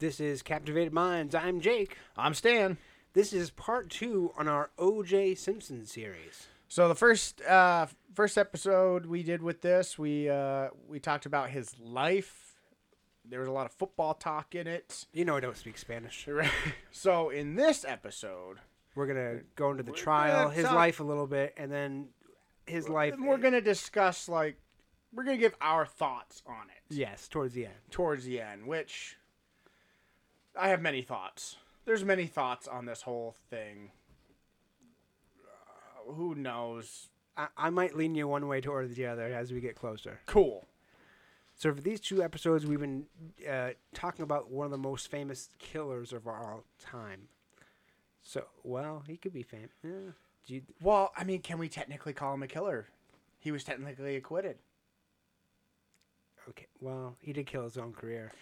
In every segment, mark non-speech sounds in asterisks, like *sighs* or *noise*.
This is Captivated Minds. I'm Jake. I'm Stan. This is part two on our O.J. Simpson series. So the first uh, first episode we did with this, we uh, we talked about his life. There was a lot of football talk in it. You know I don't speak Spanish. *laughs* so in this episode, We're gonna go into the trial, his talk- life a little bit, and then his life. we're gonna discuss like we're gonna give our thoughts on it yes, towards the end. towards the end, which I have many thoughts. There's many thoughts on this whole thing. Uh, who knows? I, I might lean you one way or the other as we get closer. Cool. So for these two episodes, we've been uh, talking about one of the most famous killers of all time. So, well, he could be famous. Yeah. You, Well, I mean, can we technically call him a killer? He was technically acquitted. okay. Well, he did kill his own career.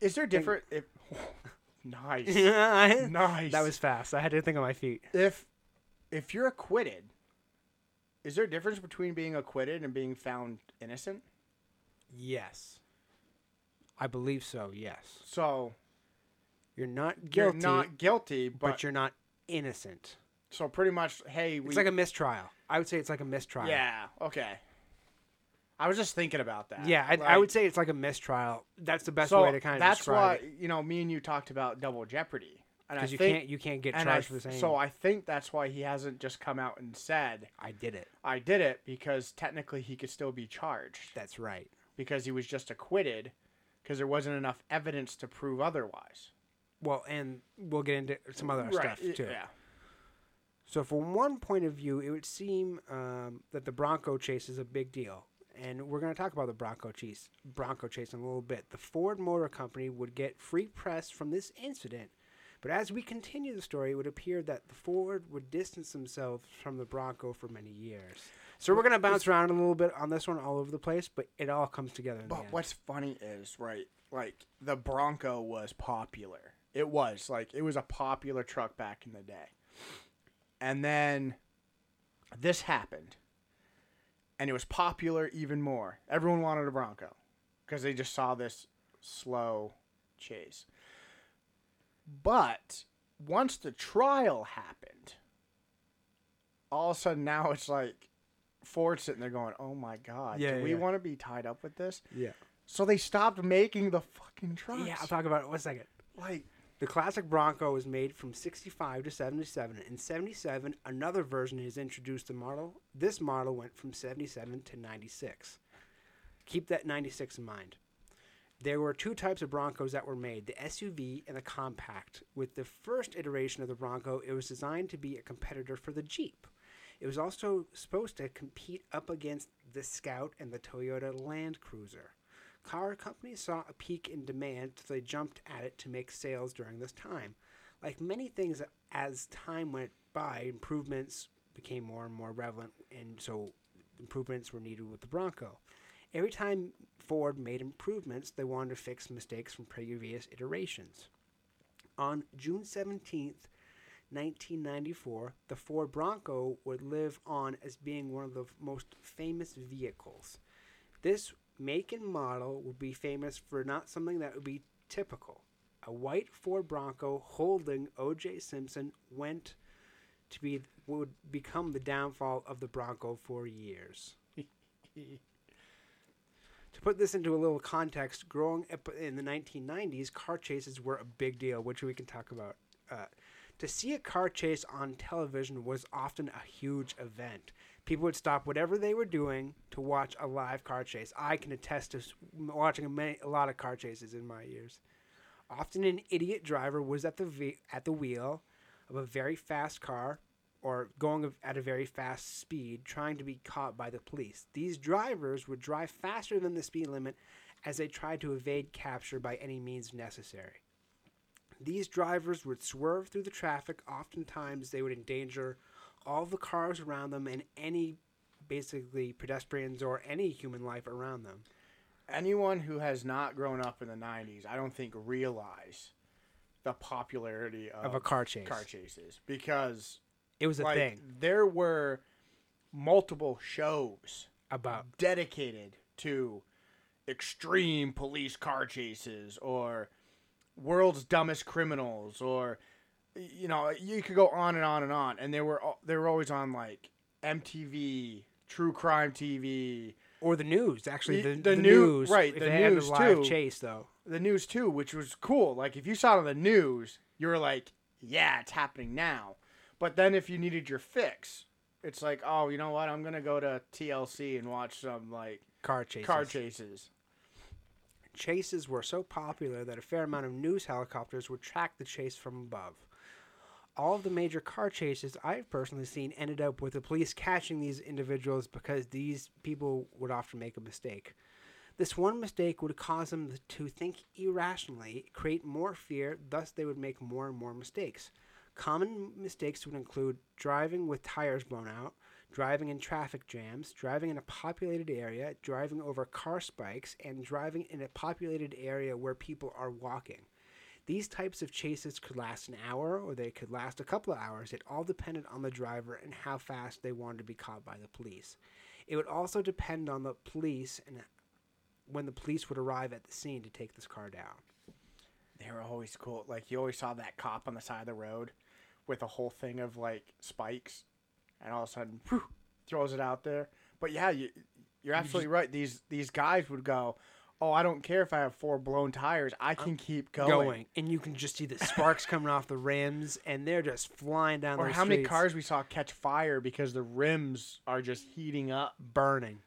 Is there different? If, *laughs* nice, *laughs* nice. that was fast. I had to think on my feet. if if you're acquitted. Is there a difference between being acquitted and being found innocent? Yes. I believe so. Yes. So You're not guilty. you're not guilty, but, but, you're not innocent. so pretty much, hey, we It's like a mistrial. I would say it's like a mistrial. yeah, okay. I was just thinking about that. Yeah, I, I would say it's like a mistrial. That's the best so way to kind of say it. that's why you know me and you talked about double jeopardy, I because you think, can't you can't get and I charged for the same. So I think that's why he hasn't just come out and said I did it. I did it because technically he could still be charged That's right. because he was just acquitted because there wasn't enough evidence to prove otherwise. Well, and we'll get into some other stuff too. Yeah. So, from one point of view, it would seem um, that the Bronco chase is a big deal, and we're going to talk about the Bronco chase. Bronco chase in a little bit. The Ford Motor Company would get free press from this incident, but as we continue the story, it would appear that the Ford would distance themselves from the Bronco for many years. So we're going to bounce around a little bit on this one, all over the place, but it all comes together. In the But what's funny is, right, like the Bronco was popular. It was like it was a popular truck back in the day. And then this happened. And it was popular even more. Everyone wanted a Bronco because they just saw this slow chase. But once the trial happened, all of a sudden now it's like Ford sitting there going, "Oh my god, Yeah, do we yeah. want to be tied up with this?" Yeah. So they stopped making the fucking trucks. Yeah, I'll talk about it one second. like The classic Bronco was made from 65 to 77. In 77, another version is introduced to model. This model went from 77 to 96. Keep that 96 in mind. There were two types of Broncos that were made the SUV and the compact. With the first iteration of the Bronco, it was designed to be a competitor for the Jeep. It was also supposed to compete up against the Scout and the Toyota Land Cruiser. Car companies saw a peak in demand, so they jumped at it to make sales during this time. Like many things, as time went by, improvements became more and more relevant, and so improvements were needed with the Bronco. Every time Ford made improvements, they wanted to fix mistakes from previous iterations. On June 17th, 1994, the Ford Bronco would live on as being one of the most famous vehicles. This make and model would be famous for not something that would be typical. A white Ford Bronco holding O.J. Simpson went to be would become the downfall of the Bronco for years. *laughs* to put this into a little context, growing up in the 1990s, car chases were a big deal, which we can talk about. Uh, to see a car chase on television was often a huge event. People would stop whatever they were doing to watch a live car chase. I can attest to watching a, many, a lot of car chases in my years. Often, an idiot driver was at the ve- at the wheel of a very fast car or going at a very fast speed, trying to be caught by the police. These drivers would drive faster than the speed limit as they tried to evade capture by any means necessary. These drivers would swerve through the traffic. Oftentimes, they would endanger all the cars around them and any basically pedestrians or any human life around them. anyone who has not grown up in the 90s, I don't think realize the popularity of, Of a car chase. car chases because It was a like thing there were multiple shows about dedicated to extreme police car chases or world's dumbest criminals or you know you could go on and on and on and they were they were always on like MTV, True Crime TV, Or the news, actually. The- The, the the, new- news. right, the news, live too. chase, though. the news too, which was cool. Like if you saw it on the news, you were like, yeah, it's happening now. But then if you needed your fix, it's like, oh, you know what? I'm gonna go to TLC and watch some like Car chases. car chases. Chases were so popular that a fair amount of news helicopters would track the chase from above. All of the major car chases I've personally seen ended up with the police catching these individuals because these people would often make a mistake. This one mistake would cause them to think irrationally, create more fear, thus, they would make more and more mistakes. Common mistakes would include driving with tires blown out, driving in traffic jams, driving in a populated area, driving over car spikes, and driving in a populated area where people are walking. These types of chases could last an hour or they could last a couple of hours. It all depended on the driver and how fast they wanted to be caught by the police. It would also depend on the police and when the police would arrive at the scene to take this car down. They were always cool. Like you always saw that cop on the side of the road with a whole thing of like spikes, and all of a sudden whew, throws it out there. But yeah, you, you're absolutely right. These these guys would go, "Oh, I don't care if I have four blown tires. I can keep going." Going. And you can just see the sparks coming off the rims and they're just flying down Or how many cars we saw catch fire because the rims are just heating up. burning.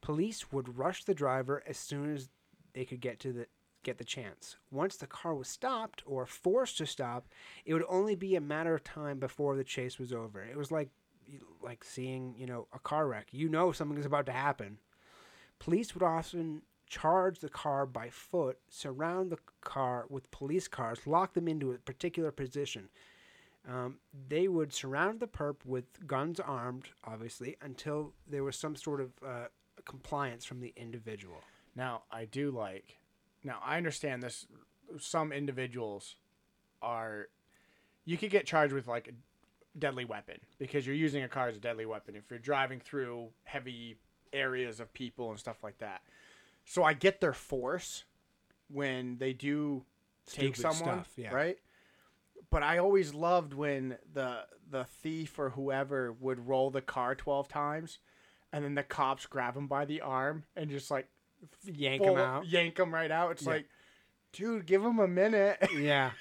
Police would rush the driver as soon as they could get to the get the chance. Once the car was stopped or forced to stop, it would only be a matter of time before the chase was over. It was like like seeing, you know, a car wreck. You know something is about to happen. Police would often charge the car by foot, surround the car with police cars, lock them into a particular position. Um, they would surround the perp with guns armed, obviously, until there was some sort of uh, compliance from the individual. Now, I do like. Now, I understand this. Some individuals are. You could get charged with like a deadly weapon because you're using a car as a deadly weapon if you're driving through heavy areas of people and stuff like that. So I get their force when they do take Stupid someone, stuff, yeah. right? But I always loved when the the thief or whoever would roll the car 12 times and then the cops grab him by the arm and just like Yank them out. yank him right out. It's Yeah. like, dude, give him a minute. *laughs* yeah.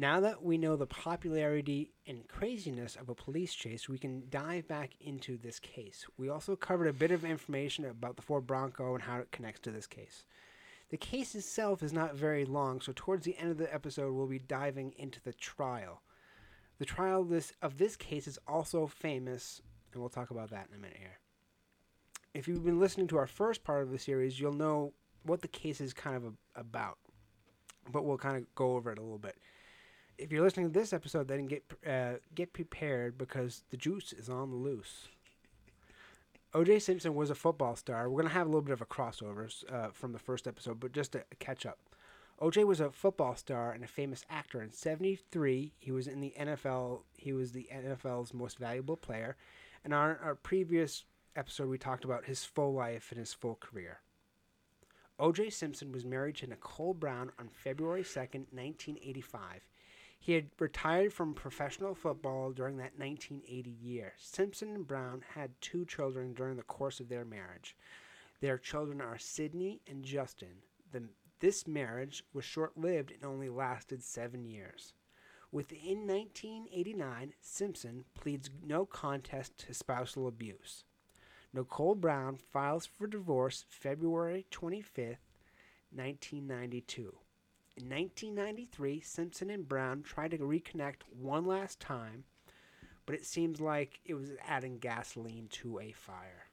Now that we know the popularity and craziness of a police chase, we can dive back into this case. We also covered a bit of information about the Ford Bronco and how it connects to this case. The case itself is not very long, so towards the end of the episode, we'll be diving into the trial. The trial this, of this case is also famous, and we'll talk about that in a minute here. If you've been listening to our first part of the series, you'll know what the case is kind of a, about, but we'll kind of go over it a little bit. If you're listening to this episode, then get uh, get prepared because the juice is on the loose. O.J. Simpson was a football star. We're gonna have a little bit of a crossover uh, from the first episode, but just to catch up. O.J. was a football star and a famous actor. In '73, he was in the NFL. He was the NFL's most valuable player. And on our previous episode, we talked about his full life and his full career. O.J. Simpson was married to Nicole Brown on February 2nd, 1985. He had retired from professional football during that 1980 year. Simpson and Brown had two children during the course of their marriage. Their children are Sydney and Justin. The, this marriage was short lived and only lasted seven years. Within 1989, Simpson pleads no contest to spousal abuse. Nicole Brown files for divorce February 25th, 1992. In 1993, Simpson and Brown tried to reconnect one last time, but it seems like it was adding gasoline to a fire.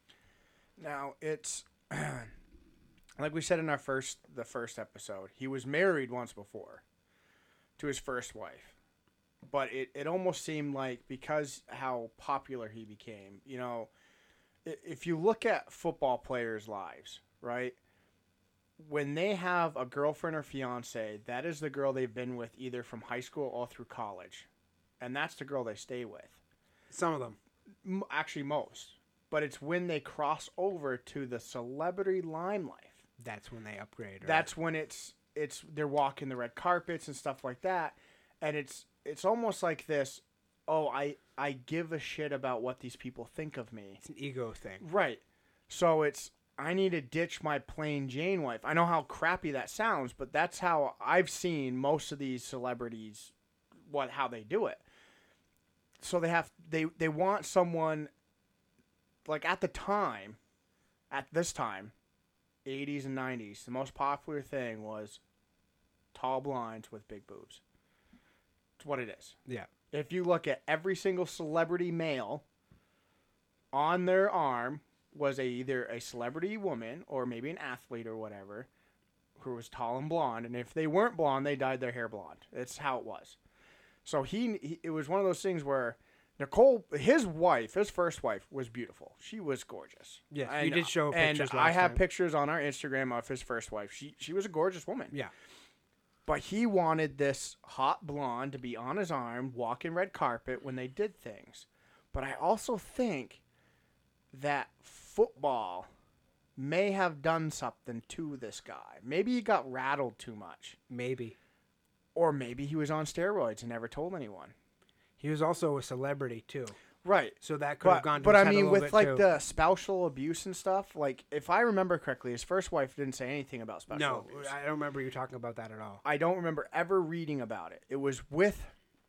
Now it's *clears throat* like we said in our first the first episode. He was married once before to his first wife, but it it almost seemed like because how popular he became. You know, if you look at football players' lives, right? When they have a girlfriend or fiance, that is the girl they've been with either from high school or through college, and that's the girl they stay with Some of them. actually most but it's when they cross over to the celebrity limelight That's when they upgrade. Right? that's when it's it's they're walking the red carpets and stuff like that, and it's it's almost like this. Oh, I I give a shit about what these people think of me. It's an ego thing. Right. So it's I need to ditch my plain Jane wife. I know how crappy that sounds, but that's how I've seen most of these celebrities what how they do it. So they have they they want someone like at the time at this time 80s and 90s the most popular thing was tall blondes with big boobs. It's what it is. Yeah. If you look at every single celebrity male on their arm was a, either a celebrity woman or maybe an athlete or whatever who was tall and blonde and if they weren't blonde they dyed their hair blonde that's how it was so he, he it was one of those things where nicole his wife his first wife was beautiful she was gorgeous Yes, you did show pictures. and i have time. pictures on our instagram of his first wife she she was a gorgeous woman Yeah. but he wanted this hot blonde to be on his arm, walking red carpet when they did things. But I also think that football may have done something to this guy. Maybe he got rattled too much. Maybe. Or maybe he was on steroids and never told anyone. He was also a celebrity too. Right. So that could have gone to but I mean, with like too. the spousal abuse and stuff, like if I remember correctly, his first wife didn't say anything about spousal abuse. No, abuse. I don't remember you talking about that at all. I don't remember ever reading about it. It was with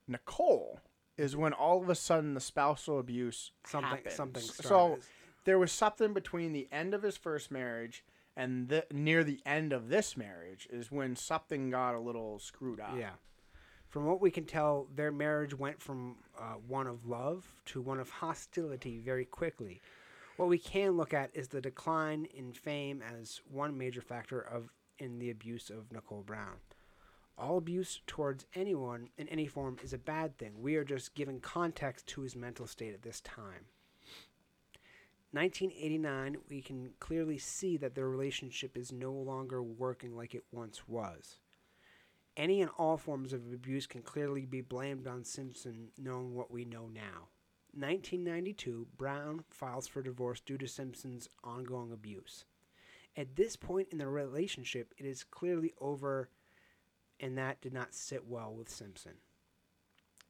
Nicole is when all of a sudden the spousal abuse Something happened. something So. There was something between the end of his first marriage and the, near the end of this marriage is when something got a little screwed up. Yeah. From what we can tell, their marriage went from uh, one of love to one of *laughs* hostility very quickly. What we can look at is the decline in fame as one major factor of in the abuse of Nicole Brown. All abuse towards anyone in any form is a bad thing. We are just giving context to his mental state at this time. 1989, we can clearly see that their relationship is no longer working like it once was. Any and all forms of abuse can clearly be blamed on Simpson, knowing what we know now. 1992, Brown files for divorce due to Simpson's ongoing abuse. At this point in the relationship, it is clearly over, and that did not sit well with Simpson.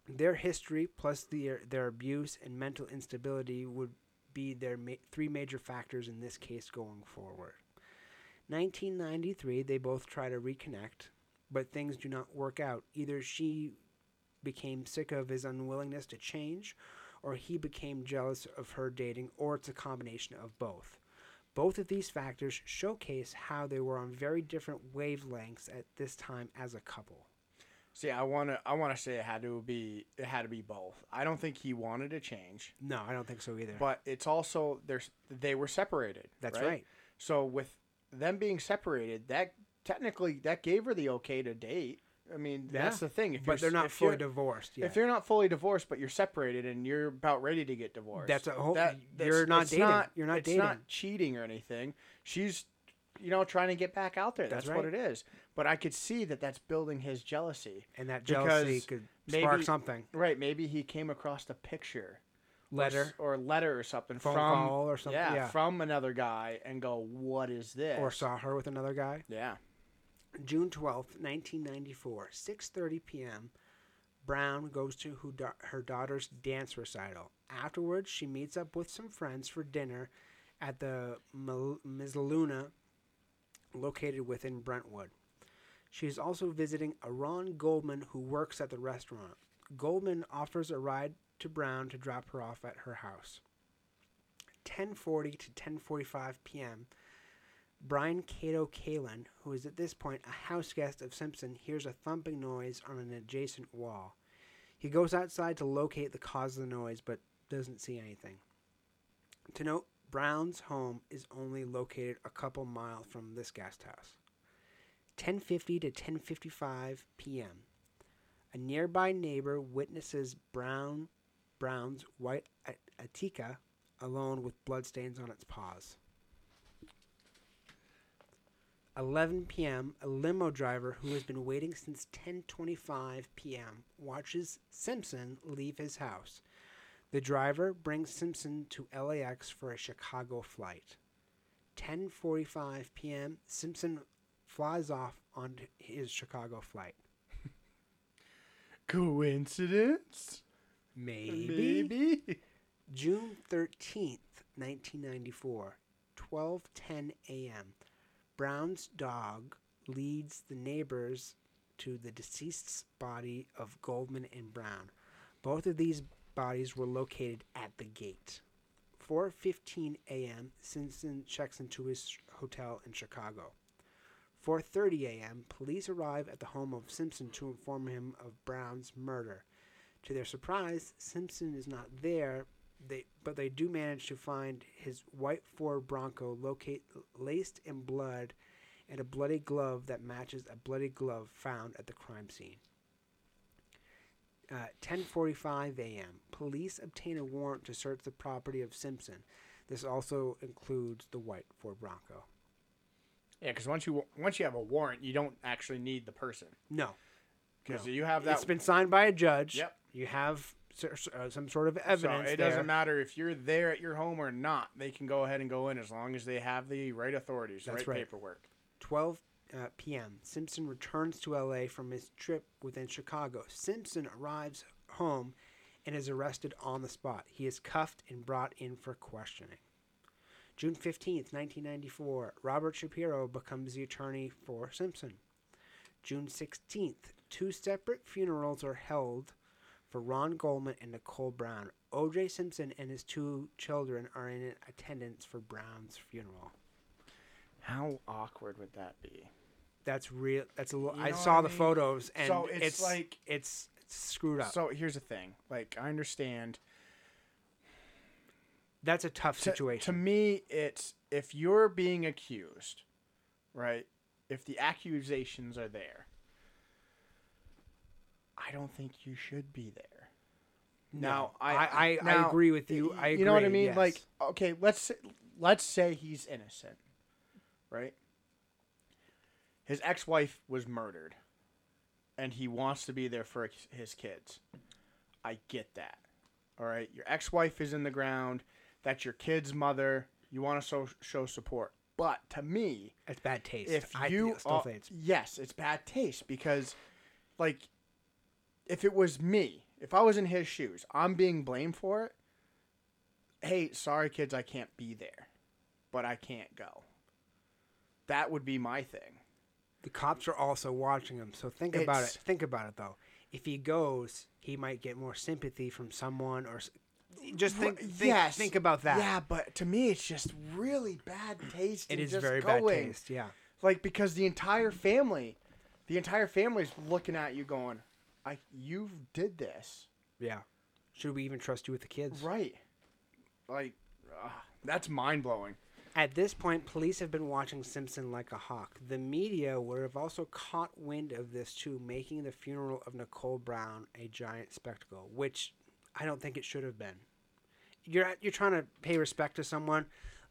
Their history, plus their, their abuse and mental instability, would be their ma- three major factors in this case going forward. 1993, they both try to reconnect, but things do not work out. Either she became sick of his unwillingness to change, or he became jealous of her dating, or it's a combination of both. Both of these factors showcase how they were on very different wavelengths at this time as a couple. See, I want to I want to say it had to be it had to be both. I don't think he wanted to change, No, I don't think so either. but it's also there's they were separated. That's right. So with them being separated, that technically that gave her the okay to date. I mean, that's the thing. If But you're, they're not fully divorced yet. If you're not fully divorced, but you're separated and you're about ready to get divorced, That's a whole- that- you're not it's dating. You're not it's dating. not cheating or anything. She's, you know, trying to get back out there. That's, That's what it is. But I could see that that's building his jealousy. and that jealousy could spark maybe- something. Right? Maybe he came across a picture, or Letter, s- or, letter or something phone from call or something. yeah, Yeah. from another guy, and go, "What is this?" or saw her with another guy. yeah. June 12th, 1994, 6:30 p.m. Brown goes to who da- her daughter's dance recital. Afterwards, she meets up with some friends for dinner at the Mal- Luna located within Brentwood. She is also visiting a Ron Goldman who works at the restaurant. Goldman offers a ride to Brown to drop her off at her house. 10:40 to 10:45 p.m. Brian Kato Kaelin, who is at this point a house guest of Simpson, hears a thumping noise on an adjacent wall. He goes outside to locate the cause of the noise, but doesn't see anything. To note, Brown's home is only located a couple miles from this guest house. 10:50 to 10:55 p.m. A nearby neighbor witnesses Brown Brown's white Akita alone with bloodstains on its paws. 11 p.m., a limo driver who has been waiting since 10:25 p.m. watches Simpson leave his house. The driver brings Simpson to LAX for a Chicago flight. 10:45 p.m., Simpson flies off on his Chicago flight. *laughs* Coincidence? Maybe. Maybe. June 13th, 1994, 12:10 a.m. Brown's dog leads the neighbors to the deceased's body of Goldman and Brown. Both of these bodies were located at the gate. 4:15 a.m. Simpson checks into his hotel in Chicago. 4:30 a.m. Police arrive at the home of Simpson to inform him of Brown's murder. To their surprise, Simpson is not there, they but they do manage to find his white Ford Bronco locate laced in blood and a bloody glove that matches a bloody glove found at the crime scene. Uh, 10:45 a.m. Police obtain a warrant to search the property of Simpson. This also includes the white Ford Bronco. Yeah, because once you once you have a warrant, you don't actually need the person No, because No. you have that. it's been signed by a judge. Yep. You have uh, some sort of evidence. so it there. doesn't matter if you're there at your home or not. They can go ahead and go in as long as they have the right authorities, the right, right. paperwork. 12 uh, p.m. Simpson returns to LA from his trip within Chicago. Simpson arrives home and is arrested on the spot. He is cuffed and brought in for questioning. June 15th, 1994, Robert Shapiro becomes the attorney for Simpson. June 16th, two separate funerals are held for Ron Goldman and Nicole Brown. O.J. Simpson and his two children are in attendance for Brown's funeral. How awkward would that be? That's real. That's a little. You I know saw what the mean? photos, and So it's it's, like- it's, it's screwed up. So here's the thing. Like I understand. That's a tough To, situation. to me, it's if you're being accused, right? If the accusations are there, I don't think you should be there. No, Now, I, I- I, I now, agree with you. I agree. You know what I mean? yes. Like, okay, let's say, let's say he's innocent, right? His ex-wife was murdered, and he wants to be there for his kids. I get that. All right, your ex-wife is in the ground. That's your kid's mother. You want to show show support, but to me, it's bad taste. if I you are- it's yes, it's bad taste because, like, if it was me, if I was in his shoes, I'm being blamed for it. Hey, sorry, kids, I can't be there, but I can't go. That would be my thing. the cops are also watching him. So think about it. Think about it though. If he goes, he might get more sympathy from someone, or s- just think. Think yes. think about that. Yeah, but to me, it's just really bad taste. it in is just very going. bad taste. Yeah. Like because the entire family, the entire family's looking at you, going, "I, you did this." Yeah. Should we even trust you with the kids? Right. Like, that's mind blowing. At this point, police have been watching Simpson like a hawk. The media would have also caught wind of this too, making the funeral of Nicole Brown a giant spectacle, which I don't think it should have been. You're you're trying to pay respect to someone.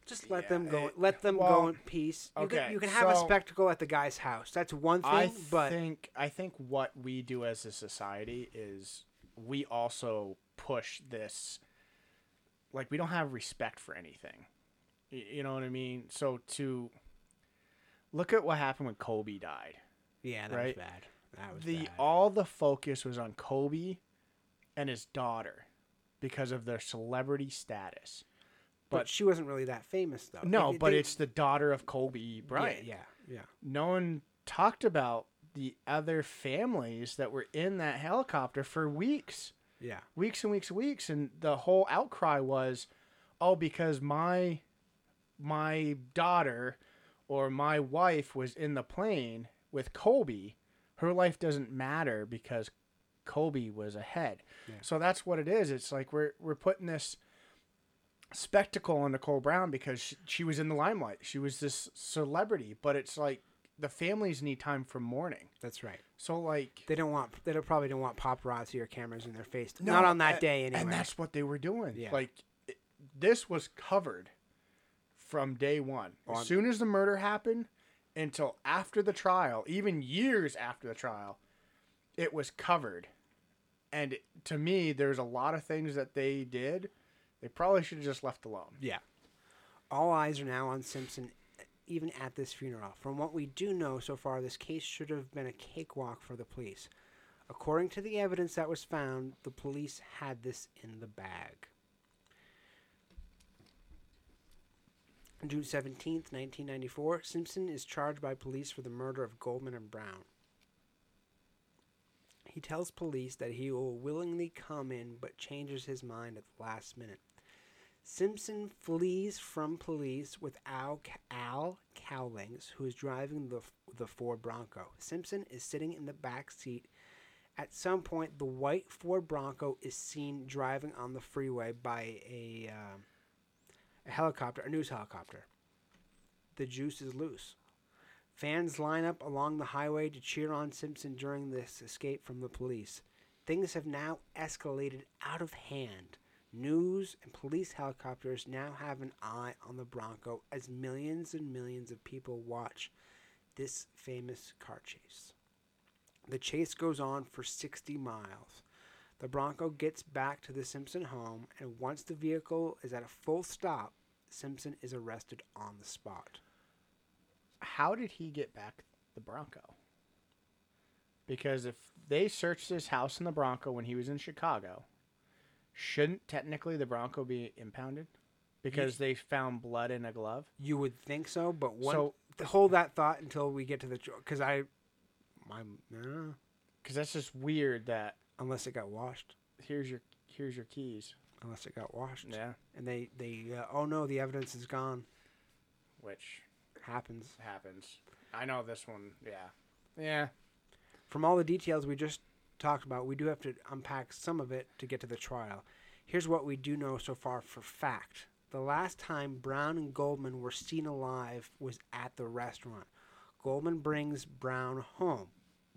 Just let Yeah, them go. it- let them well, go in peace. You okay, can, you can have a spectacle at the guy's house. That's one thing, I but think I think what we do as a society is we also push this. Like we don't have respect for anything. You know what I mean? So to look at what happened when Kobe died. yeah, that right. was bad. That was the bad. all the focus was on Kobe and his daughter because of their celebrity status. but, but- she wasn't really that famous though. No, It- but they- it's the daughter of Kobe Bryant. Yeah, yeah, yeah. no one talked about the other families that were in that helicopter for weeks, yeah. weeks and weeks and weeks, and the whole outcry was, "Oh, because my my daughter or my wife was in the plane with Kobe, her life doesn't matter because Kobe was ahead." Yeah. So that's what it is. It's like we're we're putting this spectacle on Nicole Brown because she, she was in the limelight. She was this celebrity, but it's like the families need time for mourning. That's right. So like They don't want. They don't, probably don't want paparazzi or cameras in their face. No, Not on that day anyway. And that's what they were doing. Yeah. Like it, this was covered from day one. On- As soon as the murder happened until after the trial, even years after the trial, it was covered. And to me, there's a lot of things that they did. They probably should have just left alone. yeah. All eyes are now on Simpson even at this funeral. From what we do know so far, this case should have been a cakewalk for the police. According to the evidence that was found, the police had this in the bag. June 17, 1994, Simpson is charged by police for the murder of Goldman and Brown. He tells police that he will willingly come in but changes his mind at the last minute. Simpson flees from police with Al, Al Cowlings, who is driving the, the Ford Bronco. Simpson is sitting in the back seat. At some point, the white Ford Bronco is seen driving on the freeway by a, uh, a helicopter, a news helicopter. The juice is loose. Fans line up along the highway to cheer on Simpson during this escape from the police. Things have now escalated out of hand. News and police helicopters now have an eye on the Bronco as millions and millions of people watch this famous car chase. The chase goes on for 60 miles. The Bronco gets back to the Simpson home, and once the vehicle is at a full stop, Simpson is arrested on the spot. How did he get back the Bronco? Because if they searched his house in the Bronco when he was in Chicago, shouldn't technically the Bronco be impounded? Because they found blood in a glove. You would think so, but one, So- hold that thought until we get to the because I, my uh, Because that's just weird. That unless it got washed, here's your here's your keys. unless it got washed, Yeah. and they they uh, oh no, the evidence is gone. Which Happens happens. I know this one. Yeah. Yeah. from all the details we just talked about. We do have to unpack some of it to get to the trial. Here's what we do know so far for fact. The last time Brown and Goldman were seen alive was at the restaurant. Goldman brings Brown home.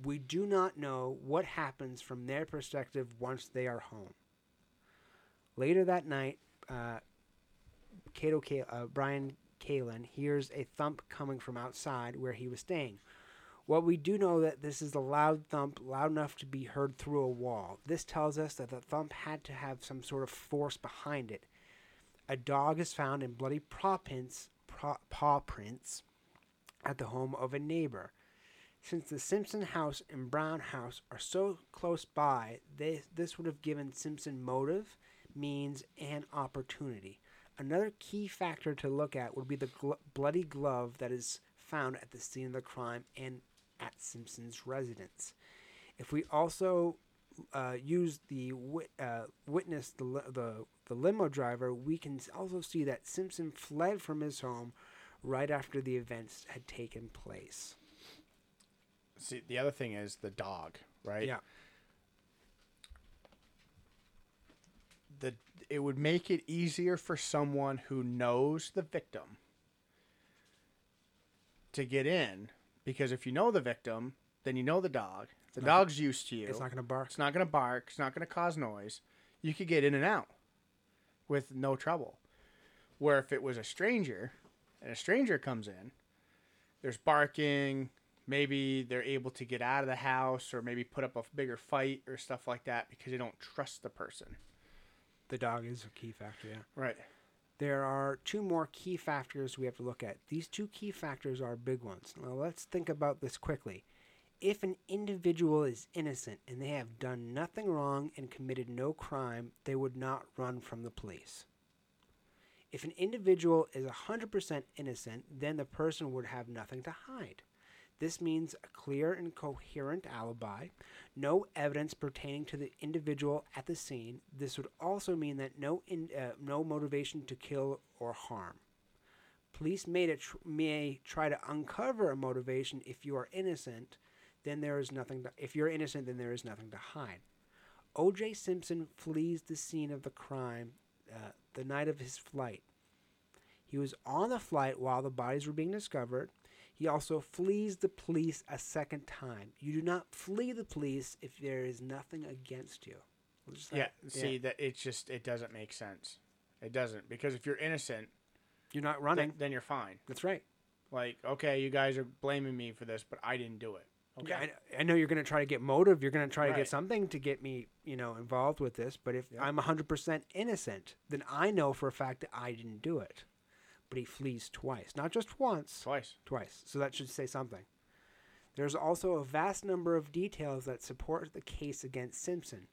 We do not know what happens from their perspective once they are home. Later that night, uh, Kato, uh, Brian Kaelin hears a thump coming from outside where he was staying. What we do know that this is a loud thump, loud enough to be heard through a wall. This tells us that the thump had to have some sort of force behind it. A dog is found in bloody paw prints, paw prints at the home of a neighbor. Since the Simpson house and Brown house are so close by, they, this would have given Simpson motive, means, and opportunity. Another key factor to look at would be the bloody glove that is found at the scene of the crime and at Simpson's residence. If we also uh, use the wit- uh, witness, the, li- the the limo driver, we can also see that Simpson fled from his home right after the events had taken place. See, the other thing is the dog, right? Yeah. The it would make it easier for someone who knows the victim to get in because if you know the victim, then you know the dog. The not- dog's used to you. It's not going to bark. It's not going to bark. It's not going to cause noise. You could get in and out with no trouble. Where if it was a stranger and a stranger comes in, there's barking. Maybe they're able to get out of the house or maybe put up a bigger fight or stuff like that because they don't trust the person. The dog is a key factor, yeah. Right. There are two more key factors we have to look at. These two key factors are big ones. Now, let's think about this quickly. If an individual is innocent and they have done nothing wrong and committed no crime, they would not run from the police. If an individual is 100% innocent, then the person would have nothing to hide. This means a clear and coherent alibi, no evidence pertaining to the individual at the scene. This would also mean that no in, uh, no motivation to kill or harm. Police may, tr- may try to uncover a motivation if you are innocent, then there is nothing. To, if you're innocent, then there is nothing to hide. O.J. Simpson flees the scene of the crime uh, the night of his flight. He was on the flight while the bodies were being discovered. He also flees the police a second time. You do not flee the police if there is nothing against you. Yeah. See that it's just it doesn't make sense. It doesn't because if you're innocent, you're not running. then, then you're fine. That's right. Like okay, you guys are blaming me for this, but I didn't do it. Okay. Yeah, I, I know you're going to try to get motive. You're going to try to get something to get me, you know, involved with this. But if Yeah. I'm 100% innocent, then I know for a fact that I didn't do it. But he flees twice. Not just once, Twice. twice. So that should say something. There's also a vast number of details that support the case against Simpson.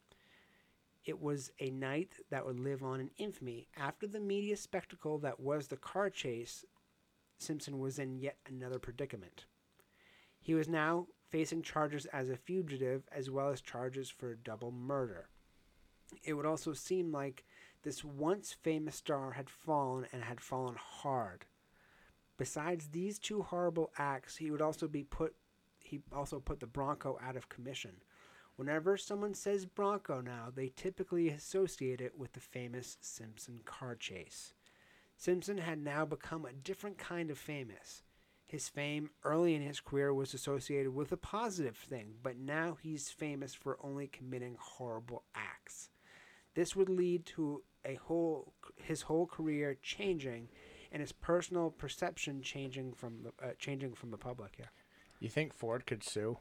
It was a night that would live on in infamy. After the media spectacle that was the car chase, Simpson was in yet another predicament. He was now facing charges as a fugitive as well as charges for double murder. It would also seem like this once famous star had fallen and had fallen hard. Besides these two horrible acts, he would also be put he also put the Bronco out of commission. Whenever someone says Bronco now, they typically associate it with the famous Simpson car chase. Simpson had now become a different kind of famous. His fame early in his career was associated with a positive thing, but now he's famous for only committing horrible acts. This would lead to a whole his whole career changing and his personal perception changing from the uh, changing from the public. Yeah. You think Ford could sue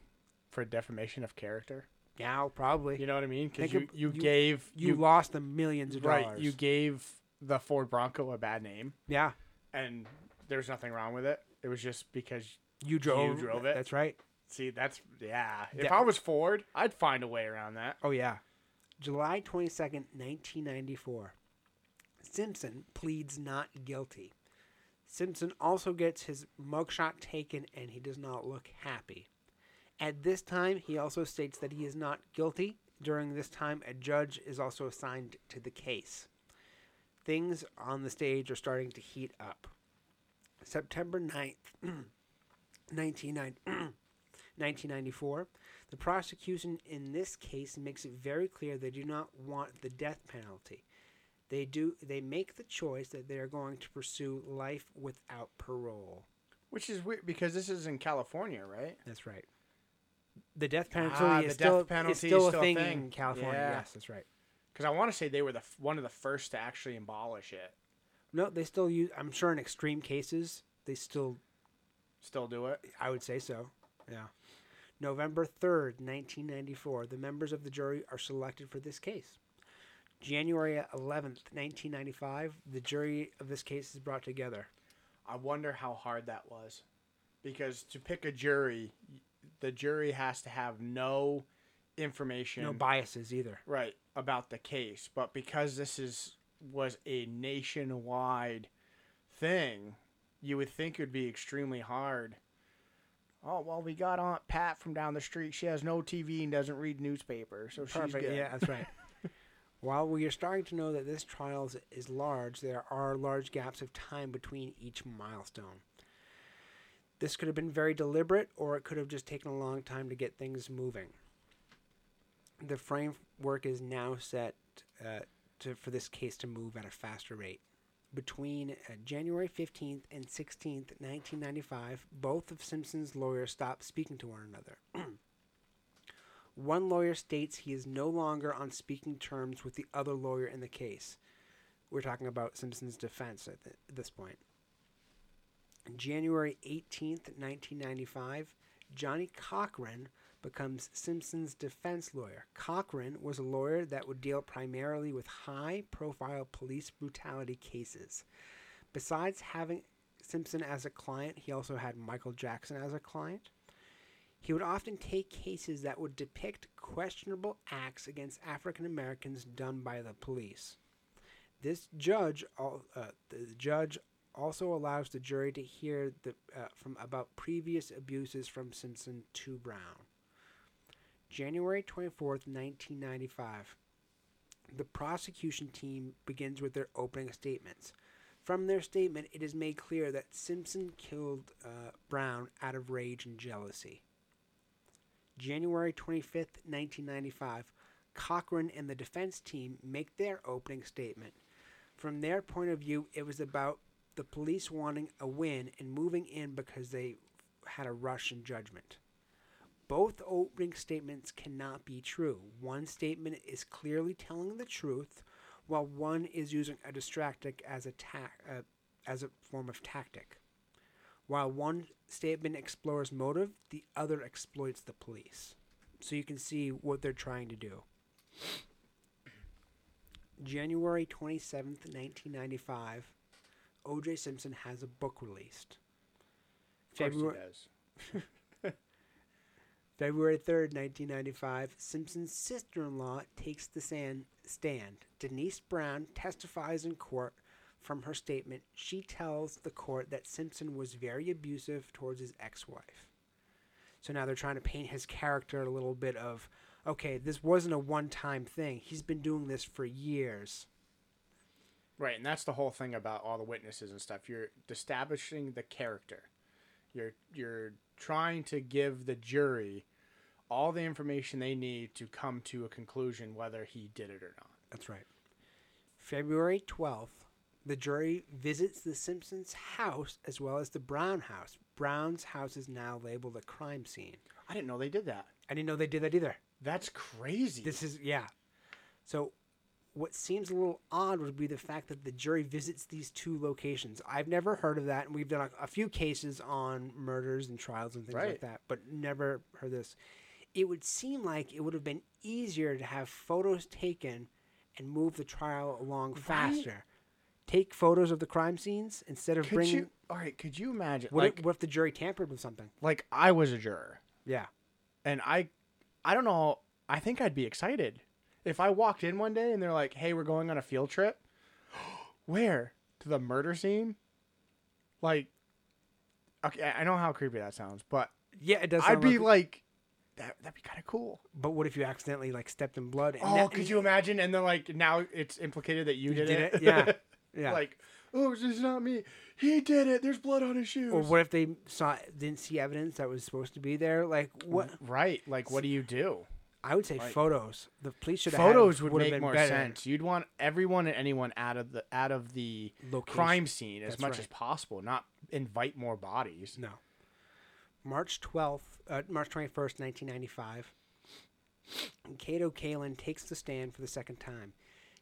for defamation of character? Yeah, probably You know what I mean? Because you, you, you- gave you, lost them millions of right. dollars. You gave the Ford Bronco a bad name, yeah. and there's nothing wrong with it. It was just because. You drove. you drove it? That's right. See, that's yeah. If Yeah. I was Ford, I'd find a way around that. Oh yeah. July twenty second, nineteen ninety four. Simpson pleads not guilty. Simpson also gets his mugshot taken and he does not look happy. At this time, he also states that he is not guilty. During this time, a judge is also assigned to the case. Things on the stage are starting to heat up. September 9th, 1990 *clears throat* *clears throat* 1994, the prosecution in this case makes it very clear they do not want the death penalty. They do they make the choice that they are going to pursue life without parole. Which is weird because this is in California, right? That's right. The death penalty Ah, is the still, death penalty is still is a still a thing, thing. in California. Yeah. Yes, that's right. Because I want to say they were the one of the first to actually abolish it. No, they still use. I'm sure in extreme cases they still. Still do it. I would say so. Yeah. November third, 1994. The members of the jury are selected for this case. January 11th, 1995. The jury of this case is brought together. I wonder how hard that was, because to pick a jury, the jury has to have no information. No biases either. right about the case but because this is was a nationwide thing you would think it would be extremely hard oh well we got aunt pat from down the street she has no tv and doesn't read newspaper so she's good Yeah, that's right. *laughs* While we are starting to know that this trial is, is large, there are large gaps of time between each milestone. This could have been very deliberate, or it could have just taken a long time to get things moving. The framework is now set uh, to, for this case to move at a faster rate. Between uh, January 15th and 16th, 1995, both of Simpson's lawyers stopped speaking to one another. *clears throat* One lawyer states he is no longer on speaking terms with the other lawyer in the case. We're talking about Simpson's defense at, th- this point. January 18th, 1995, Johnnie Cochran becomes Simpson's defense lawyer. Cochran was a lawyer that would deal primarily with high profile police brutality cases. Besides having Simpson as a client, he also had Michael Jackson as a client. He would often take cases that would depict questionable acts against African Americans done by the police. This judge, uh, the judge, also allows the jury to hear the, uh, from about previous abuses from Simpson to Brown. January twenty fourth, nineteen ninety five. The prosecution team begins with their opening statements. From their statement, it is made clear that Simpson killed uh, Brown out of rage and jealousy. January 25th, 1995, Cochran and the defense team make their opening statement. From their point of view, it was about the police wanting a win and moving in because they had a rush in judgment. Both opening statements cannot be true. One statement is clearly telling the truth, while one is using a distractic as a ta- uh, as a form of tactic. While one statement explores motive, the other exploits the police. So you can see what they're trying to do. January 27th, 1995, O.J. Simpson has a book released. Of course he February, does. *laughs* February 3rd, 1995, Simpson's sister in law takes the stand. Denise Brown testifies in court. From her statement, she tells the court that Simpson was very abusive towards his ex wife. So now they're trying to paint his character a little bit of, okay, this wasn't a one time thing. He's been doing this for years. Right, and that's the whole thing about all the witnesses and stuff. You're establishing the character. You're you're trying to give the jury all the information they need to come to a conclusion whether he did it or not. That's right. February 12th, the jury visits the Simpsons' house as well as the Brown house. Brown's house is now labeled a crime scene. I didn't know they did that. I didn't know they did that either. That's crazy. This is, yeah. So, what seems a little odd would be the fact that the jury visits these two locations. I've never heard of that, and we've done a, a few cases on murders and trials and things like that, but never heard this. It would seem like it would have been easier to have photos taken and move the trial along Right. faster. Take photos of the crime scenes instead of could bringing. you all right, could you imagine what, like if, what if the jury tampered with something? like I was a juror Yeah. and I I don't know, I think I'd be excited. If I walked in one day and they're like, "Hey, we're going on a field trip." *gasps* Where? To the murder scene? Like Okay, I know how creepy that sounds, but Yeah, it does. I'd be like, that that'd be kind of cool. but what if you accidentally like stepped in blood? And Oh, that- could you imagine? And then like now it's implicated that you did, did it. it? Yeah. *laughs* Yeah. like, oh, this is not me. He did it. There's blood on his shoes. Or what if they saw didn't see evidence that was supposed to be there? Like what? Right. Like, what do you do? I would say Like- photos. The police should have Photos would would have make been more better. sense. You'd want everyone and anyone out of the out of the Location. crime scene as That's much right. as possible. Not invite more bodies. No. March twelfth, uh, March twenty first, nineteen ninety five. Kato Kaelin takes the stand for the second time.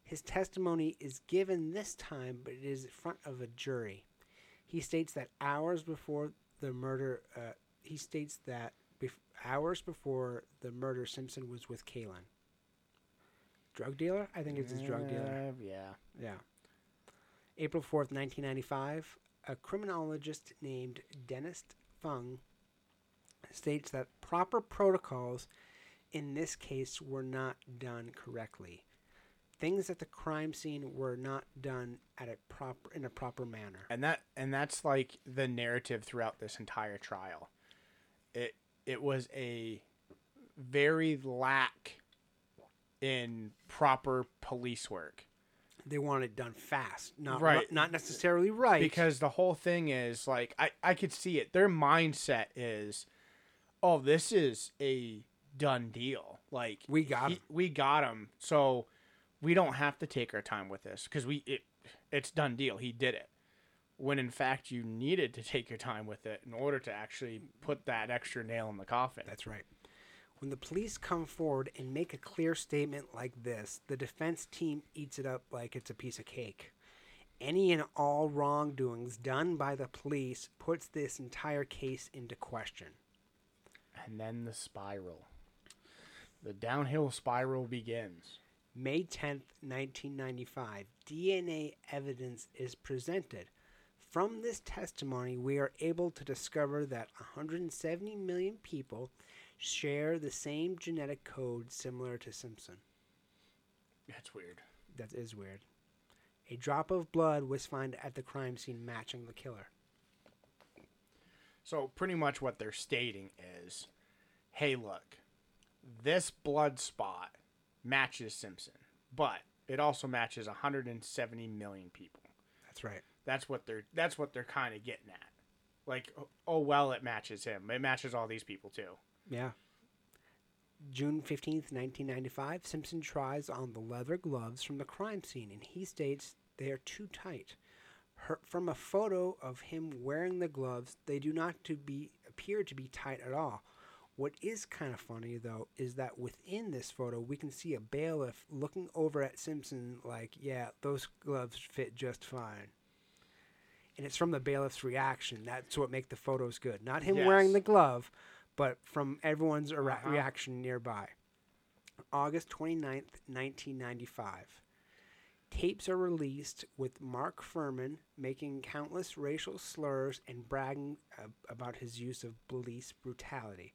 His testimony is given this time, but it is in front of a jury. He states that hours before the murder, uh, he states that bef- hours before the murder, Simpson was with Kaelin. Drug dealer? I think it's his drug dealer. Uh, yeah. Yeah. April 4th, 1995, a criminologist named Dennis Fung states that proper protocols in this case were not done correctly. Things at the crime scene were not done at a proper in a proper manner. and that and that's like the narrative throughout this entire trial it it was a very lack in proper police work They want it done fast, not Right. not necessarily right. because the whole thing is like i i could see it their mindset is oh this is a done deal like We got he- him. we got him so we don't have to take our time with this because we it it's done deal he did it when in fact you needed to take your time with it in order to actually put that extra nail in the coffin That's right. When the police come forward and make a clear statement like this, the defense team eats it up like it's a piece of cake. Any and all wrongdoings done by the police puts this entire case into question. and then the spiral the downhill spiral begins May 10th, 1995, DNA evidence is presented. From this testimony, we are able to discover that 170 million people share the same genetic code similar to Simpson. that's weird That is weird. A drop of blood was found at the crime scene matching the killer. So pretty much what they're stating is, hey, look, this blood spot matches Simpson, but it also matches 170 million people. That's right. That's what they're that's what they're kind of getting at. Like, oh- oh well, it matches him. It matches all these people too. Yeah. June 15th, 1995, Simpson tries on the leather gloves from the crime scene and he states they are too tight. Her, from a photo of him wearing the gloves, they do not to be appear to be tight at all. What is kind of funny though is that within this photo we can see a bailiff looking over at Simpson like, "Yeah, those gloves fit just fine." And it's from the bailiff's reaction. That's what make the photos good. Not him wearing the glove, but from everyone's Uh-huh. reaction nearby. August 29th, 1995. Tapes are released with Mark Fuhrman making countless racial slurs and bragging uh, about his use of police brutality.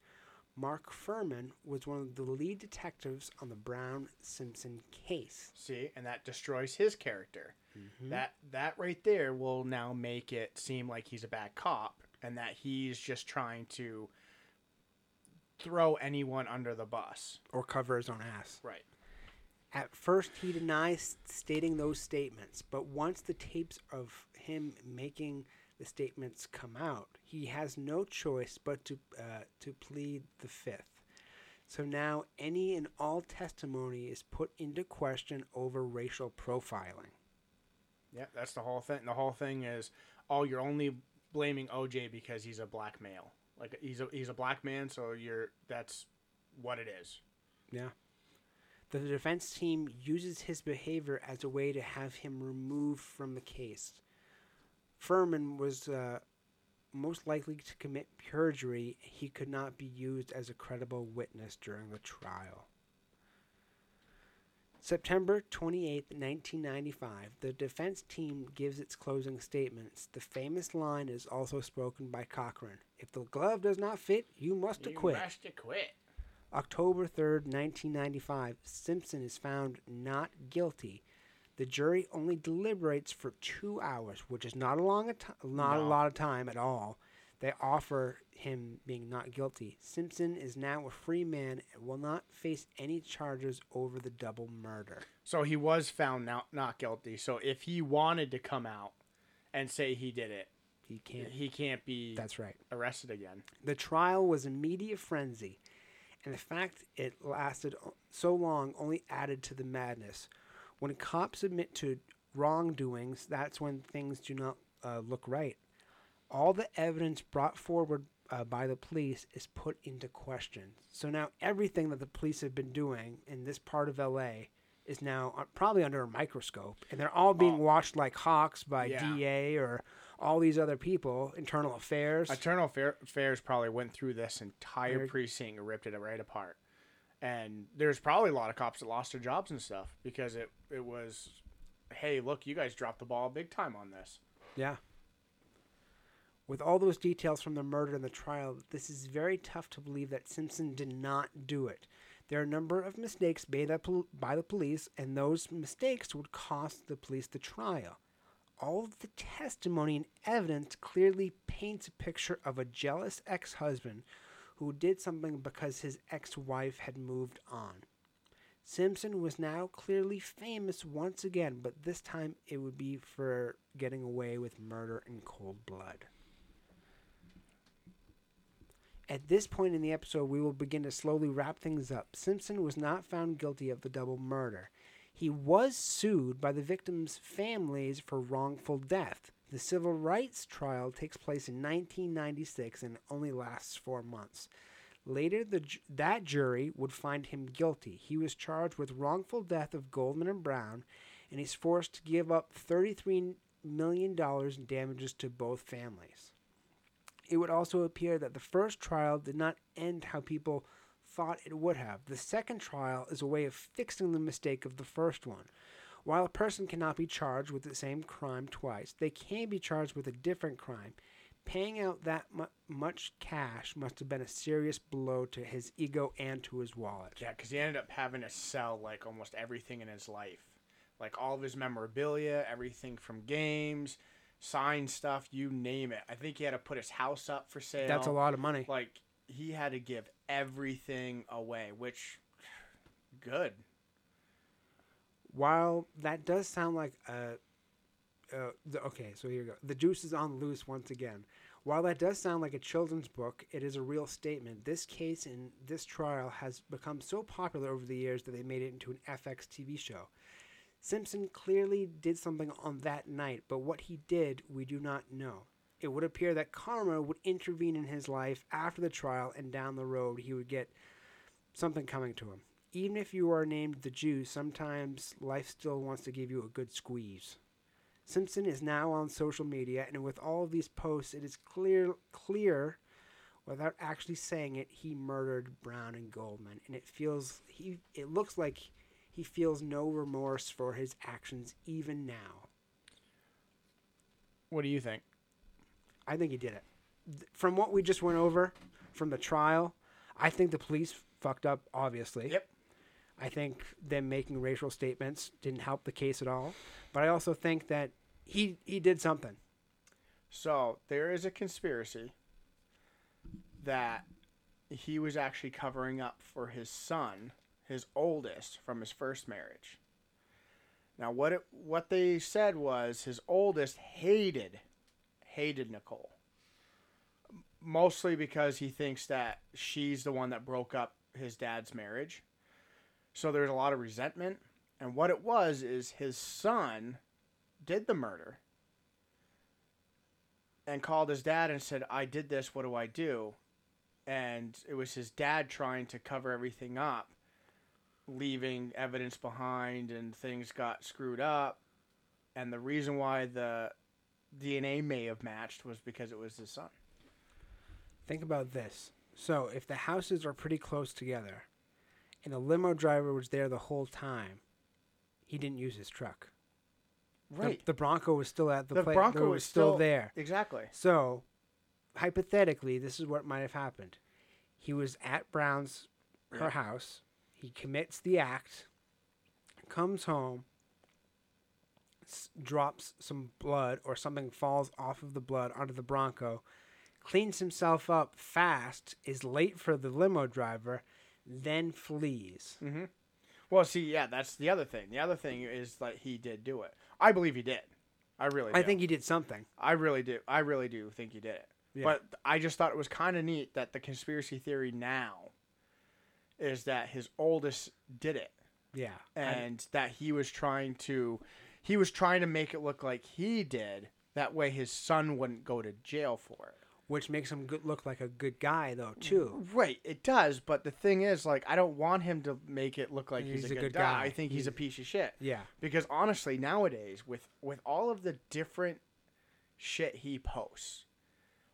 Mark Fuhrman was one of the lead detectives on the Brown Simpson case. See, and that destroys his character. Mm-hmm. That that right there will now make it seem like he's a bad cop and that he's just trying to throw anyone under the bus. Or cover his own ass. Right. At first, he denies stating those statements, but once the tapes of him making the statements come out, he has no choice but to uh, to plead the fifth. So now, any and all testimony is put into question over racial profiling. Yeah, that's the whole thing. The whole thing is, oh, you're only blaming OJ because he's a black male. Like he's a he's a black man, so you're that's what it is. Yeah. The defense team uses his behavior as a way to have him removed from the case. Fuhrman was uh, most likely to commit perjury. He could not be used as a credible witness during the trial. September 28, 1995, the defense team gives its closing statements. The famous line is also spoken by Cochran If the glove does not fit, you must You acquit. must acquit. October 3rd, 1995, Simpson is found not guilty. The jury only deliberates for two hours, which is not a long a ti- not a lot of time at all. They offer him being not guilty. Simpson is now a free man and will not face any charges over the double murder. So he was found not not guilty. So if he wanted to come out and say he did it, He can't. he can't be That's right. arrested again. The trial was a media frenzy, and the fact it lasted so long only added to the madness. When cops admit to wrongdoings, that's when things do not uh, look right. All the evidence brought forward uh, by the police is put into question. So now everything that the police have been doing in this part of LA is now uh, probably under a microscope, and they're all being Oh. watched like hawks by Yeah. DA or all these other people, internal affairs. Internal Affairs probably went through this entire precinct and ripped it right apart. And there's probably a lot of cops that lost their jobs and stuff because it it was, hey, look, you guys dropped the ball big time on this. Yeah. With all those details from the murder and the trial, this is very tough to believe that Simpson did not do it. There are a number of mistakes made by the police, and those mistakes would cost the police the trial. All of the testimony and evidence clearly paints a picture of a jealous ex husband who did something because his ex wife had moved on. Simpson was now clearly famous once again, but this time it would be for getting away with murder in cold blood. At this point in the episode, we will begin to slowly wrap things up. Simpson was not found guilty of the double murder. He was sued by the victims' families for wrongful death. The civil rights trial takes place in 1996 and only lasts four months. Later, the, that jury would find him guilty. He was charged with wrongful death of Goldman and Brown, and he's forced to give up $33 million in damages to both families. It would also appear that the first trial did not end how people thought it would have. The second trial is a way of fixing the mistake of the first one. While a person cannot be charged with the same crime twice, they can be charged with a different crime. Paying out that mu- much cash must have been a serious blow to his ego and to his wallet. Yeah, because he ended up having to sell like almost everything in his life, like all of his memorabilia, everything from games, signed stuff, you name it. I think he had to put his house up for sale. That's a lot of money. Like he had to give everything away, which *sighs* good. While that does sound like a, uh, the, okay, so here you go. The juice is on loose once again. While that does sound like a children's book, it is a real statement. This case and this trial has become so popular over the years that they made it into an FX TV show. Simpson clearly did something on that night, but what he did, we do not know. It would appear that karma would intervene in his life after the trial, and down the road, he would get something coming to him. Even if you are named the Jew, sometimes life still wants to give you a good squeeze. Simpson is now on social media, and with all of these posts, it is clear, clear, without actually saying it, he murdered Brown and Goldman, and it feels he, it looks like he feels no remorse for his actions even now. What do you think? I think he did it. From what we just went over from the trial, I think the police fucked up, obviously. Yep. I think them making racial statements didn't help the case at all. But I also think that he he did something. So there is a conspiracy that he was actually covering up for his son, his oldest, from his first marriage. Now, what it what they said was his oldest hated hated Nicole, mostly because he thinks that she's the one that broke up his dad's marriage. So there's a lot of resentment, and what it was is his son did the murder and called his dad and said, I did this, what do I do? And it was his dad trying to cover everything up, leaving evidence behind, and things got screwed up. And the reason why the DNA may have matched was because it was his son. Think about this. So, if the houses are pretty close together and the limo driver was there the whole time, he didn't use his truck. The- The, Bronco was still at the, place. The place. Bronco was was still still- there. Exactly. So, hypothetically, this is what might have happened. He was at Brown's her Yeah. house. He commits the act, comes home, s- drops some blood or something falls off of the blood onto the Bronco, cleans himself up fast, is late for the limo driver, then flees. Mm-hmm. Well, see, yeah, that's the other thing. The other thing is that he did do it. I believe he did. I really do. I think he did something. I really do. I really do think he did it. Yeah. But I just thought it was kind of neat that the conspiracy theory now is that his oldest did it Yeah. I- and that he was trying to he was trying to make it look like he did that way his son wouldn't go to jail for it. Which makes him good, look like a good guy, though, too. Right, it does, but the thing is like I don't want him to make it look like he's, a, good, guy. guy. I think he's, He's- a piece of shit. Yeah. Because honestly, nowadays with with all of the different shit he posts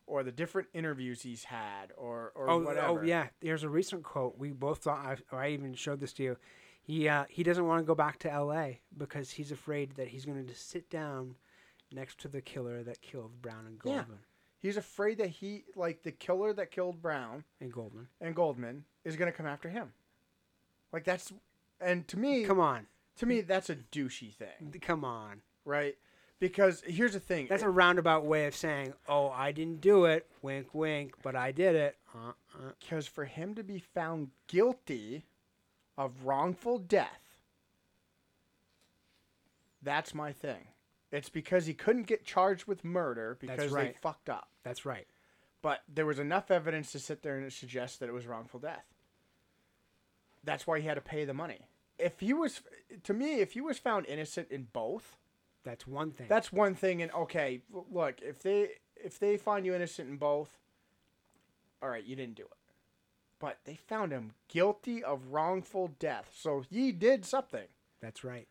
or the different interviews he's had or or oh, whatever. oh yeah. There's a recent quote we both thought. I, or I even showed this to you. He uh, he doesn't want to go back to L.A. because he's afraid that he's going to sit down next to the killer that killed Brown and Yeah. He's afraid that he like the killer that killed Brown And Goldman. and Goldman is going to come after him. Like that's and to me Come on, to me that's a douchey thing, come on. right? Because here's the thing. That's a roundabout way of saying, "Oh, I didn't do it." Wink, wink. But I did it. Uh, uh. because for him to be found guilty of wrongful death that's my thing it's because he couldn't get charged with murder because they fucked up. That's right. but there was enough evidence to sit there and suggest that it was wrongful death. That's why he had to pay the money. If he was to me if he was found innocent in both That's one thing. that's one thing and okay look if they if they find you innocent in both all right you didn't do it. But they found him guilty of wrongful death. So he did something. That's right.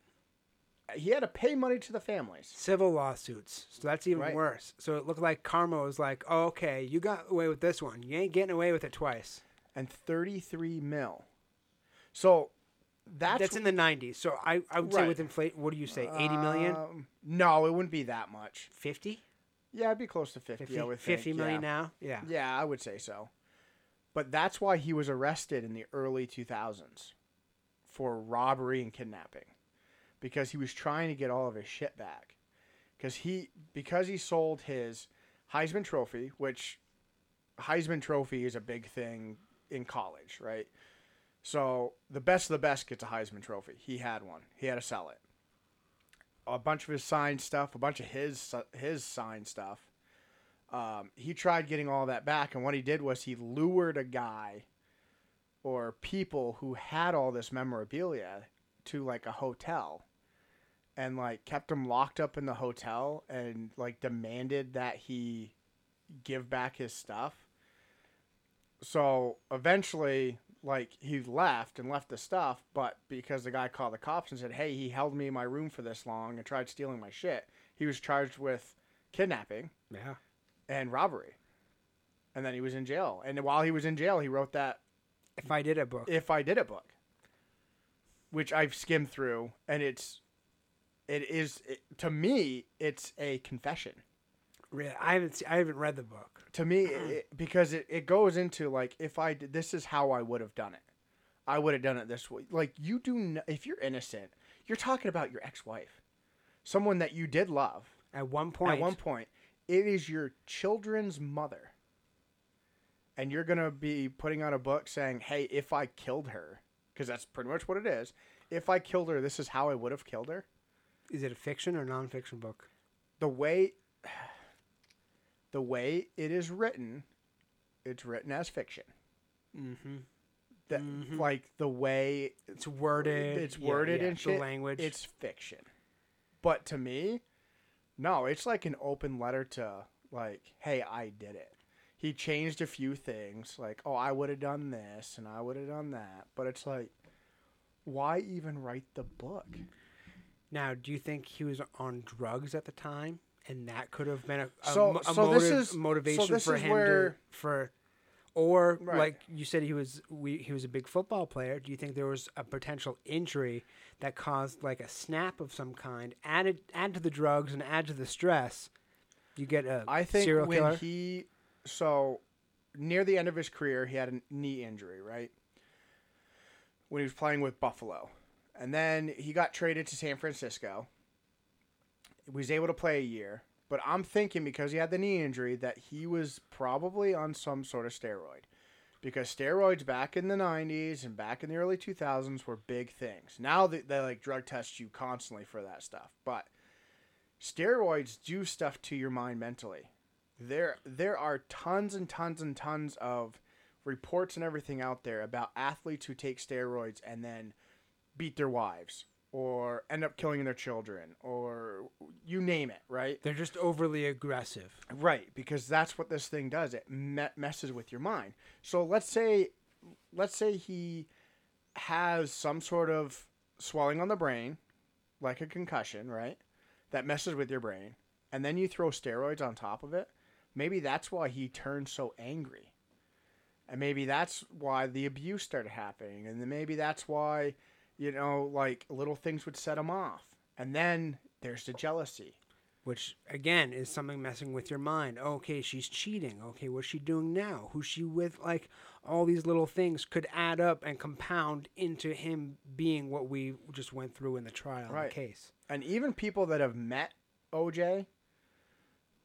He had to pay money to the families Civil lawsuits. So that's even Right. worse. So it looked like karma was like, oh, "Okay, you got away with this one. You ain't getting away with it twice." and 33 mil so that's, That's, in the 90s. So I, I would say with inflation, what do you say? 80 million? um, no it wouldn't be that much 50? yeah it'd be close to 50, 50, I would 50 think, million yeah. now? Yeah. Yeah, I would say so. But that's why he was arrested in the early 2000s for robbery and kidnapping because he was trying to get all of his shit back. Cuz he because he sold his Heisman trophy, which Heisman trophy is a big thing in college, right? So, the best of the best gets a Heisman trophy. He had one. He had to sell it. A bunch of his signed stuff, a bunch of his his signed stuff um, he tried getting all that back, and what he did was he lured a guy or people who had all this memorabilia to like a hotel and like kept him locked up in the hotel and like demanded that he give back his stuff. So eventually, like he left and left the stuff, but because the guy called the cops and said, "Hey, he held me in my room for this long and tried stealing my shit," he was charged with kidnapping Yeah. and robbery. And then he was in jail. And while he was in jail, he wrote that If I did a book. If I Did It book. which I've skimmed through, and it's it is it, to me it's a confession. Really, I haven't I haven't read the book. To me, *clears throat* it, because it, it goes into like if I did this is how I would have done it. I would have done it this way. Like you do, n- if you're innocent, you're talking about your ex-wife, someone that you did love. At one point, At one point, it is your children's mother. And you're going to be putting out a book saying, hey, if I killed her, because that's pretty much what it is. If I killed her, this is how I would have killed her. Is it a fiction or nonfiction book? The way *sighs* the way it is written, it's written as fiction. Mm-hmm. That Mhm. like the way It's worded. it's yeah, worded yeah, and the shit, language. it's fiction. But to me, no, it's like an open letter to like, hey, I did it. He changed a few things, like, oh, I would have done this and I would have done that. But it's like, why even write the book? Now. Do you think he was on drugs at the time, and that could have been a, a, So- a so this motive- is- so motivation this for is him where- to for, or Right. like you said, he was we, he was a big football player. Do you think there was a potential injury that caused like a snap of some kind, added add to the drugs and add to the stress? You get a I think serial when killer. he, so near the end of his career, he had a knee injury, right? When he was playing with Buffalo. And then he got traded to San Francisco. He was able to play a year. But I'm thinking because he had the knee injury that he was probably on some sort of steroid. Because steroids back in the 90s and back in the early 2000s were big things. Now they, they like drug test you constantly for that stuff. But steroids do stuff to your mind mentally. There there are tons and tons and tons of reports and everything out there about athletes who take steroids and then beat their wives or end up killing their children or you name it, right? They're just overly aggressive. Right, because that's what this thing does. It me- messes with your mind. So let's say, let's say he has some sort of swelling on the brain, like a concussion, right? That messes with your brain, and then you throw steroids on top of it. Maybe that's why he turned so angry, and maybe that's why the abuse started happening, and then maybe that's why, you know, like little things would set him off, and then there's the jealousy. which again is something messing with your mind. Oh, okay, she's cheating. Okay, what's she doing now? Who's she with? Like all these little things could add up and compound into him being what we just went through in the trial Right. the case. and even people that have met OJ,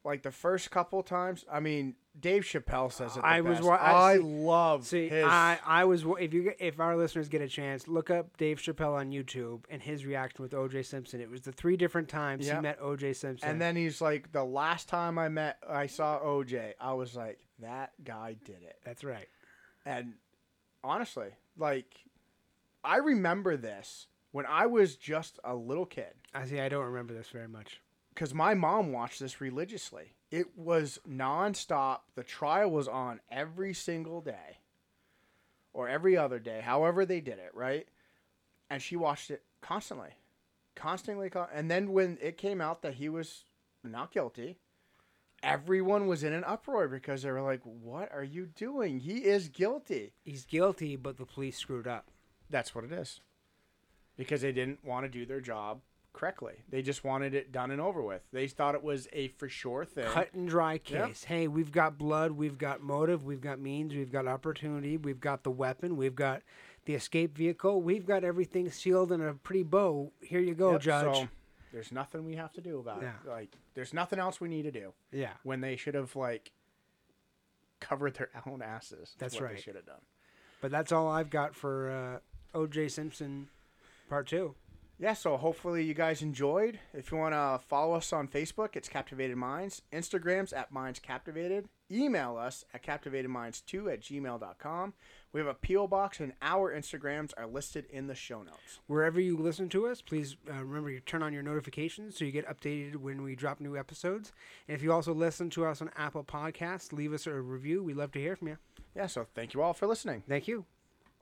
like the first couple times, I mean, Dave Chappelle says it. I was best. wa- I I, see- love See, his. I, I was if you get- if our listeners get a chance, look up Dave Chappelle on YouTube and his reaction with O.J. Simpson. It was the three different times Yep. he met O.J. Simpson. and then he's like, the last time I met, I saw OJ, I was like, that guy did it. that's right. And honestly, like, I remember this when I was just a little kid. I see. I don't remember this very much. Because my mom watched this religiously. It was nonstop. The trial was on every single day or every other day, however they did it, right? And she watched it constantly, constantly. Con- and then when it came out that he was not guilty, everyone was in an uproar because they were like, "What are you doing? He is guilty." He's guilty, but the police screwed up. That's what it is. Because they didn't want to do their job correctly. They just wanted it done and over with. They thought it was a for sure thing. cut and dry Yep. case. Hey, we've got blood, we've got motive, we've got means, we've got opportunity, we've got the weapon, we've got the escape vehicle, we've got everything sealed in a pretty bow. Here you go, Yep, Judge. So there's nothing we have to do about Yeah. it. Like there's nothing else we need to do yeah, when they should have like covered their *laughs* own asses. That's what right. They should have done. but that's all I've got for uh, O.J. Simpson Part Two. Yeah, so hopefully you guys enjoyed. If you want to follow us on Facebook, it's Captivated Minds. Instagram's at Minds Captivated. Email us at captivatedminds2 at gmail.com. We have a P.O. box, and our Instagrams are listed in the show notes. Wherever you listen to us, please uh, remember to turn on your notifications so you get updated when we drop new episodes. And if you also listen to us on Apple Podcasts, leave us a review. We'd love to hear from you. Yeah, so thank you all for listening. Thank you.